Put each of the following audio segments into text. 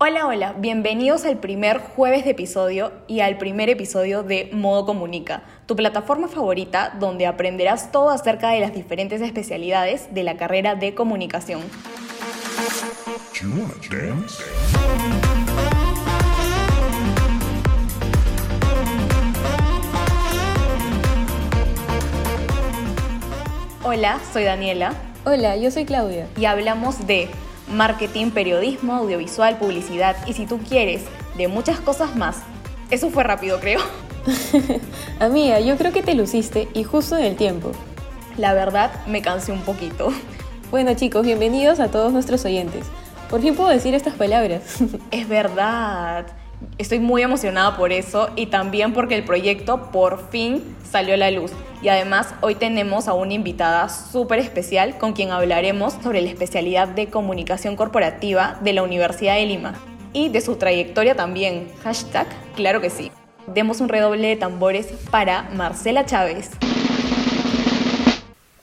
Hola, hola, bienvenidos al primer jueves de episodio y al primer episodio de Modo Comunica, tu plataforma favorita donde aprenderás todo acerca de las diferentes especialidades de la carrera de comunicación. Hola, soy Daniela. Hola, yo soy Claudia. Y hablamos de marketing, periodismo, audiovisual, publicidad y si tú quieres, de muchas cosas más. Eso fue rápido, creo. Amiga, yo creo que te luciste y justo en el tiempo. La verdad, me cansé un poquito. Bueno chicos, bienvenidos a todos nuestros oyentes. Por fin puedo decir estas palabras. es verdad. Estoy muy emocionada por eso y también porque el proyecto por fin salió a la luz. Y además hoy tenemos a una invitada súper especial con quien hablaremos sobre la especialidad de comunicación corporativa de la Universidad de Lima. Y de su trayectoria también. Hashtag, claro que sí. Demos un redoble de tambores para Marcela Chávez.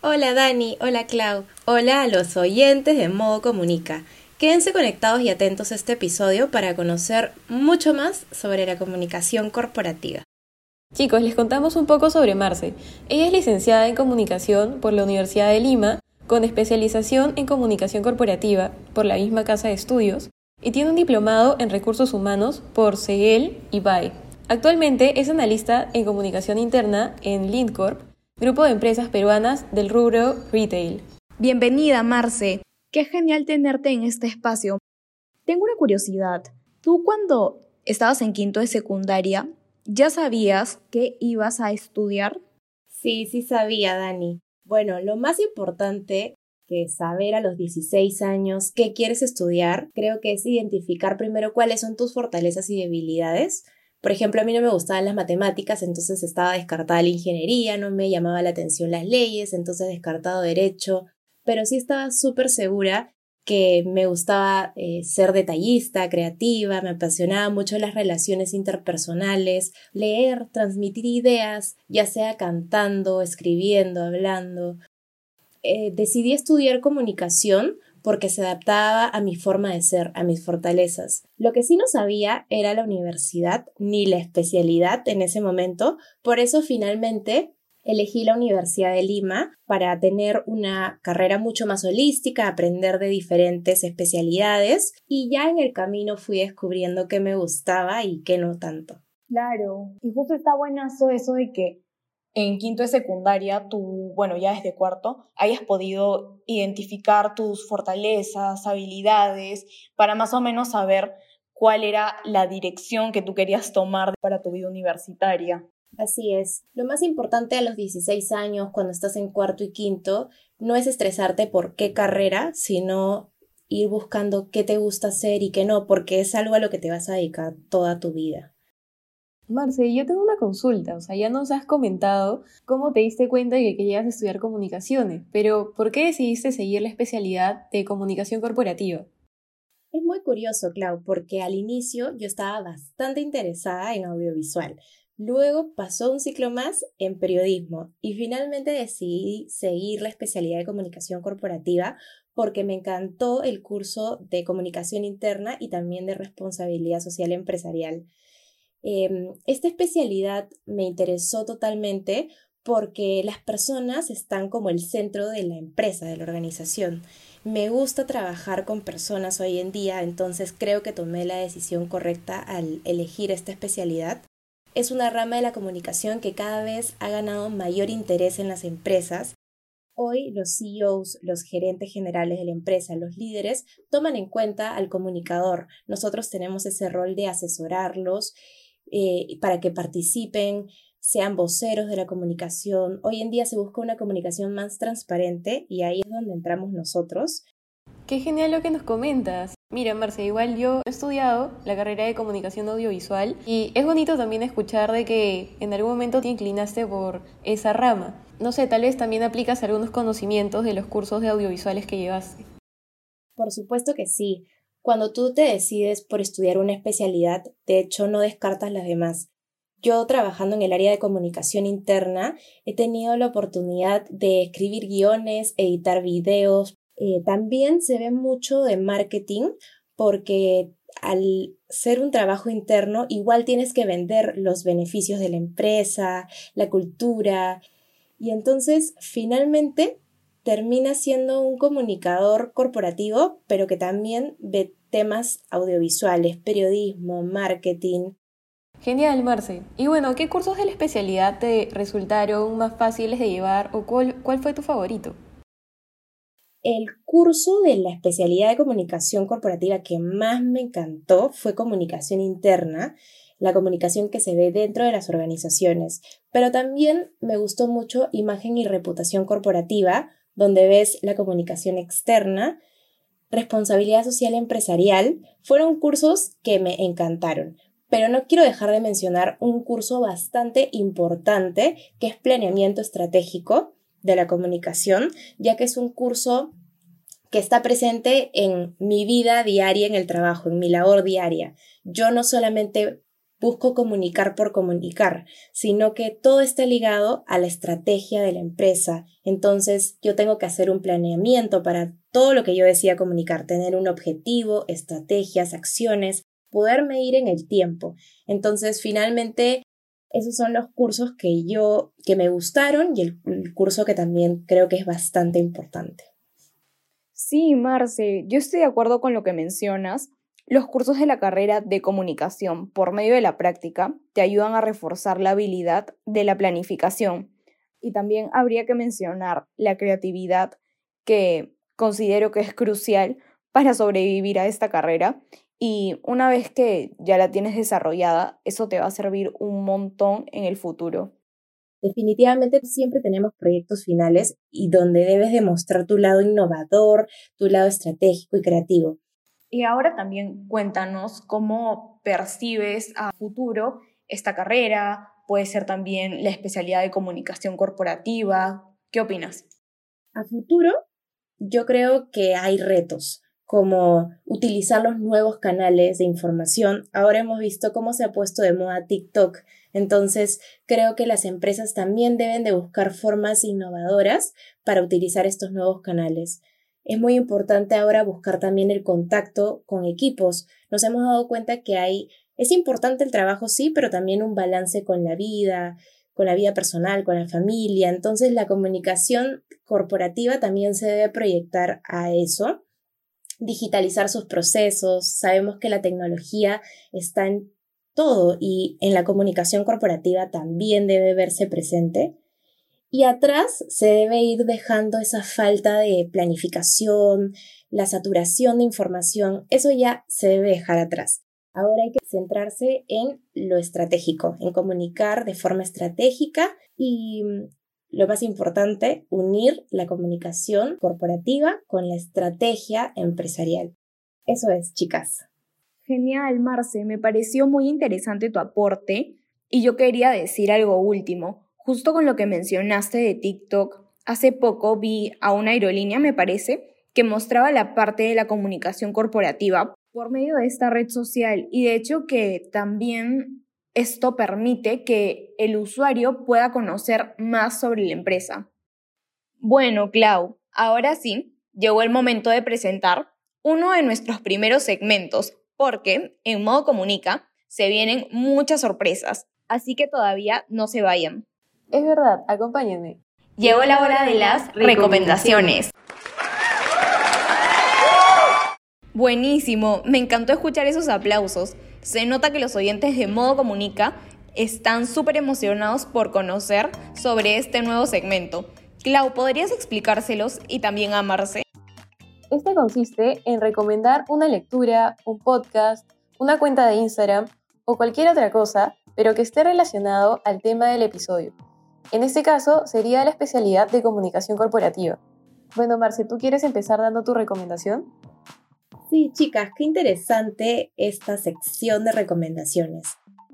Hola Dani, hola Clau, hola a los oyentes de Modo Comunica. Quédense conectados y atentos a este episodio para conocer mucho más sobre la comunicación corporativa. Chicos, les contamos un poco sobre Marce. Ella es licenciada en comunicación por la Universidad de Lima, con especialización en comunicación corporativa por la misma casa de estudios, y tiene un diplomado en recursos humanos por CEGEL y BAE. Actualmente es analista en comunicación interna en Lindcorp, grupo de empresas peruanas del rubro retail. Bienvenida, Marce. Qué genial tenerte en este espacio. Tengo una curiosidad. Tú cuando estabas en quinto de secundaria, ¿ya sabías que ibas a estudiar? Sí, sí sabía, Dani. Bueno, lo más importante que saber a los 16 años qué quieres estudiar, creo que es identificar primero cuáles son tus fortalezas y debilidades. Por ejemplo, a mí no me gustaban las matemáticas, entonces estaba descartada la ingeniería, no me llamaba la atención las leyes, entonces descartado derecho, pero sí estaba súper segura que me gustaba eh, ser detallista, creativa, me apasionaba mucho las relaciones interpersonales, leer, transmitir ideas, ya sea cantando, escribiendo, hablando. Eh, decidí estudiar comunicación porque se adaptaba a mi forma de ser, a mis fortalezas. Lo que sí no sabía era la universidad ni la especialidad en ese momento, por eso finalmente elegí la Universidad de Lima para tener una carrera mucho más holística, aprender de diferentes especialidades y ya en el camino fui descubriendo qué me gustaba y qué no tanto. Claro, y justo está buenazo eso de que en quinto de secundaria, tú, bueno, ya desde cuarto, hayas podido identificar tus fortalezas, habilidades, para más o menos saber cuál era la dirección que tú querías tomar para tu vida universitaria. Así es. Lo más importante a los 16 años, cuando estás en cuarto y quinto, no es estresarte por qué carrera, sino ir buscando qué te gusta hacer y qué no, porque es algo a lo que te vas a dedicar toda tu vida. Marce, yo tengo una consulta, o sea, ya nos has comentado cómo te diste cuenta de que querías estudiar comunicaciones, pero ¿por qué decidiste seguir la especialidad de comunicación corporativa? Es muy curioso, Clau, porque al inicio yo estaba bastante interesada en audiovisual, Luego pasó un ciclo más en periodismo y finalmente decidí seguir la especialidad de comunicación corporativa porque me encantó el curso de comunicación interna y también de responsabilidad social empresarial. Em, esta especialidad me interesó totalmente porque las personas están como el centro de la empresa, de la organización. Me gusta trabajar con personas hoy en día, entonces creo que tomé la decisión correcta al elegir esta especialidad es una rama de la comunicación que cada vez ha ganado mayor interés en las empresas. Hoy los CEOs, los gerentes generales de la empresa, los líderes, toman en cuenta al comunicador. Nosotros tenemos ese rol de asesorarlos eh, para que participen, sean voceros de la comunicación. Hoy en día se busca una comunicación más transparente y ahí es donde entramos nosotros. Qué genial lo que nos comentas. Mira, Marce, igual yo he estudiado la carrera de comunicación audiovisual y es bonito también escuchar de que en algún momento te inclinaste por esa rama. No sé, tal vez también aplicas algunos conocimientos de los cursos de audiovisuales que llevaste. Por supuesto que sí. Cuando tú te decides por estudiar una especialidad, de hecho no descartas las demás. Yo trabajando en el área de comunicación interna he tenido la oportunidad de escribir guiones, editar videos, eh, también se ve mucho de marketing porque al ser un trabajo interno, igual tienes que vender los beneficios de la empresa, la cultura, y entonces finalmente termina siendo un comunicador corporativo, pero que también ve temas audiovisuales, periodismo, marketing. Genial, Marce. Y bueno, ¿qué cursos de la especialidad te resultaron más fáciles de llevar o cuál, cuál fue tu favorito? El curso de la especialidad de comunicación corporativa que más me encantó fue comunicación interna, la comunicación que se ve dentro de las organizaciones, pero también me gustó mucho imagen y reputación corporativa, donde ves la comunicación externa, responsabilidad social empresarial, fueron cursos que me encantaron. Pero no quiero dejar de mencionar un curso bastante importante que es planeamiento estratégico, de la comunicación, ya que es un curso que está presente en mi vida diaria en el trabajo, en mi labor diaria. Yo no solamente busco comunicar por comunicar, sino que todo está ligado a la estrategia de la empresa. Entonces yo tengo que hacer un planeamiento para todo lo que yo decía comunicar, tener un objetivo, estrategias, acciones, poder medir en el tiempo. Entonces finalmente esos son los cursos que yo, que me gustaron y el, curso que también creo que es bastante importante. Sí, Marce, yo estoy de acuerdo con lo que mencionas. Los cursos de la carrera de comunicación por medio de la práctica te ayudan a reforzar la habilidad de la planificación. Y también habría que mencionar la creatividad que considero que es crucial para sobrevivir a esta carrera y una vez que ya la tienes desarrollada, eso te va a servir un montón en el futuro. Definitivamente siempre tenemos proyectos finales y donde debes demostrar tu lado innovador, tu lado estratégico y creativo. Y ahora también cuéntanos cómo percibes a futuro esta carrera, puede ser también la especialidad de comunicación corporativa. ¿Qué opinas? A futuro, yo creo que hay retos como utilizar los nuevos canales de información. Ahora hemos visto cómo se ha puesto de moda TikTok. Entonces, creo que las empresas también deben de buscar formas innovadoras para utilizar estos nuevos canales. Es muy importante ahora buscar también el contacto con equipos. Nos hemos dado cuenta que hay, es importante el trabajo, sí, pero también un balance con la vida, con la vida personal, con la familia. Entonces, la comunicación corporativa también se debe proyectar a eso digitalizar sus procesos. Sabemos que la tecnología está en todo y en la comunicación corporativa también debe verse presente. Y atrás se debe ir dejando esa falta de planificación, la saturación de información, eso ya se debe dejar atrás. Ahora hay que centrarse en lo estratégico, en comunicar de forma estratégica y lo más importante, unir la comunicación corporativa con la estrategia empresarial. Eso es, chicas. Genial, Marce, me pareció muy interesante tu aporte y yo quería decir algo último. Justo con lo que mencionaste de TikTok, hace poco vi a una aerolínea, me parece, que mostraba la parte de la comunicación corporativa por medio de esta red social y de hecho que también esto permite que el usuario pueda conocer más sobre la empresa. Bueno, Clau, ahora sí, llegó el momento de presentar uno de nuestros primeros segmentos, porque en modo comunica se vienen muchas sorpresas, así que todavía no se vayan. Es verdad, acompáñenme. Llegó la hora de las recomendaciones. Buenísimo, me encantó escuchar esos aplausos. Se nota que los oyentes de Modo Comunica están súper emocionados por conocer sobre este nuevo segmento. Clau, ¿podrías explicárselos y también amarse? Este consiste en recomendar una lectura, un podcast, una cuenta de Instagram o cualquier otra cosa, pero que esté relacionado al tema del episodio. En este caso sería la especialidad de comunicación corporativa. Bueno, Marce, ¿tú quieres empezar dando tu recomendación? Sí, chicas, qué interesante esta sección de recomendaciones.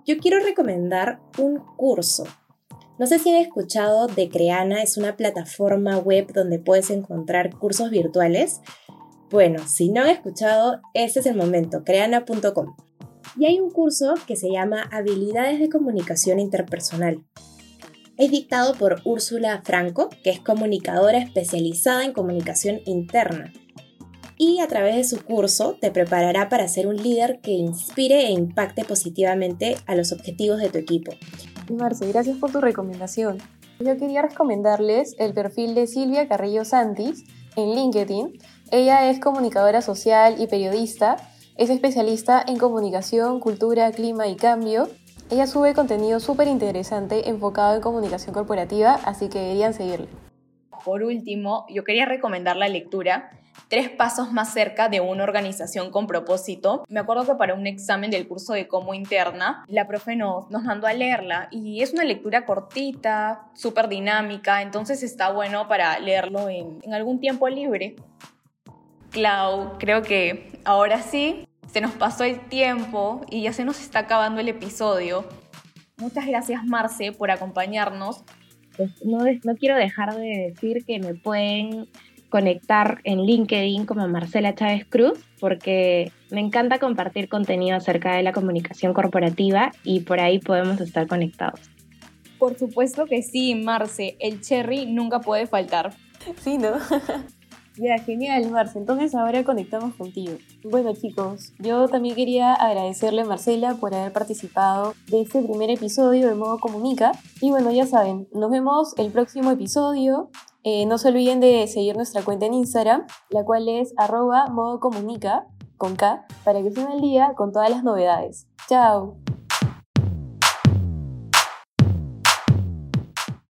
Yo quiero recomendar un curso. No sé si han escuchado de Creana, es una plataforma web donde puedes encontrar cursos virtuales. Bueno, si no han escuchado, este es el momento, creana.com. Y hay un curso que se llama Habilidades de Comunicación Interpersonal. Es dictado por Úrsula Franco, que es comunicadora especializada en comunicación interna y a través de su curso te preparará para ser un líder que inspire e impacte positivamente a los objetivos de tu equipo. Marce, gracias por tu recomendación. Yo quería recomendarles el perfil de Silvia Carrillo Santis en LinkedIn. Ella es comunicadora social y periodista, es especialista en comunicación, cultura, clima y cambio. Ella sube contenido súper interesante enfocado en comunicación corporativa, así que deberían seguirle. Por último, yo quería recomendar la lectura tres pasos más cerca de una organización con propósito. Me acuerdo que para un examen del curso de Como Interna, la profe nos, nos mandó a leerla y es una lectura cortita, súper dinámica, entonces está bueno para leerlo en, algún tiempo libre. Clau, creo que ahora sí, se nos pasó el tiempo y ya se nos está acabando el episodio. Muchas gracias Marce por acompañarnos. Pues no quiero dejar de decir que me pueden conectar en LinkedIn como Marcela Chávez Cruz, porque me encanta compartir contenido acerca de la comunicación corporativa y por ahí podemos estar conectados. Por supuesto que sí, Marce, el cherry nunca puede faltar. Sí, ¿no? Ya, genial, Marce. Entonces ahora conectamos contigo. Bueno, chicos, yo también quería agradecerle a Marcela por haber participado de este primer episodio de Modo Comunica. Y bueno, ya saben, nos vemos el próximo episodio. Eh, no se olviden de seguir nuestra cuenta en Instagram, la cual es arroba modo comunica con K, para que estén al día con todas las novedades. ¡Chao!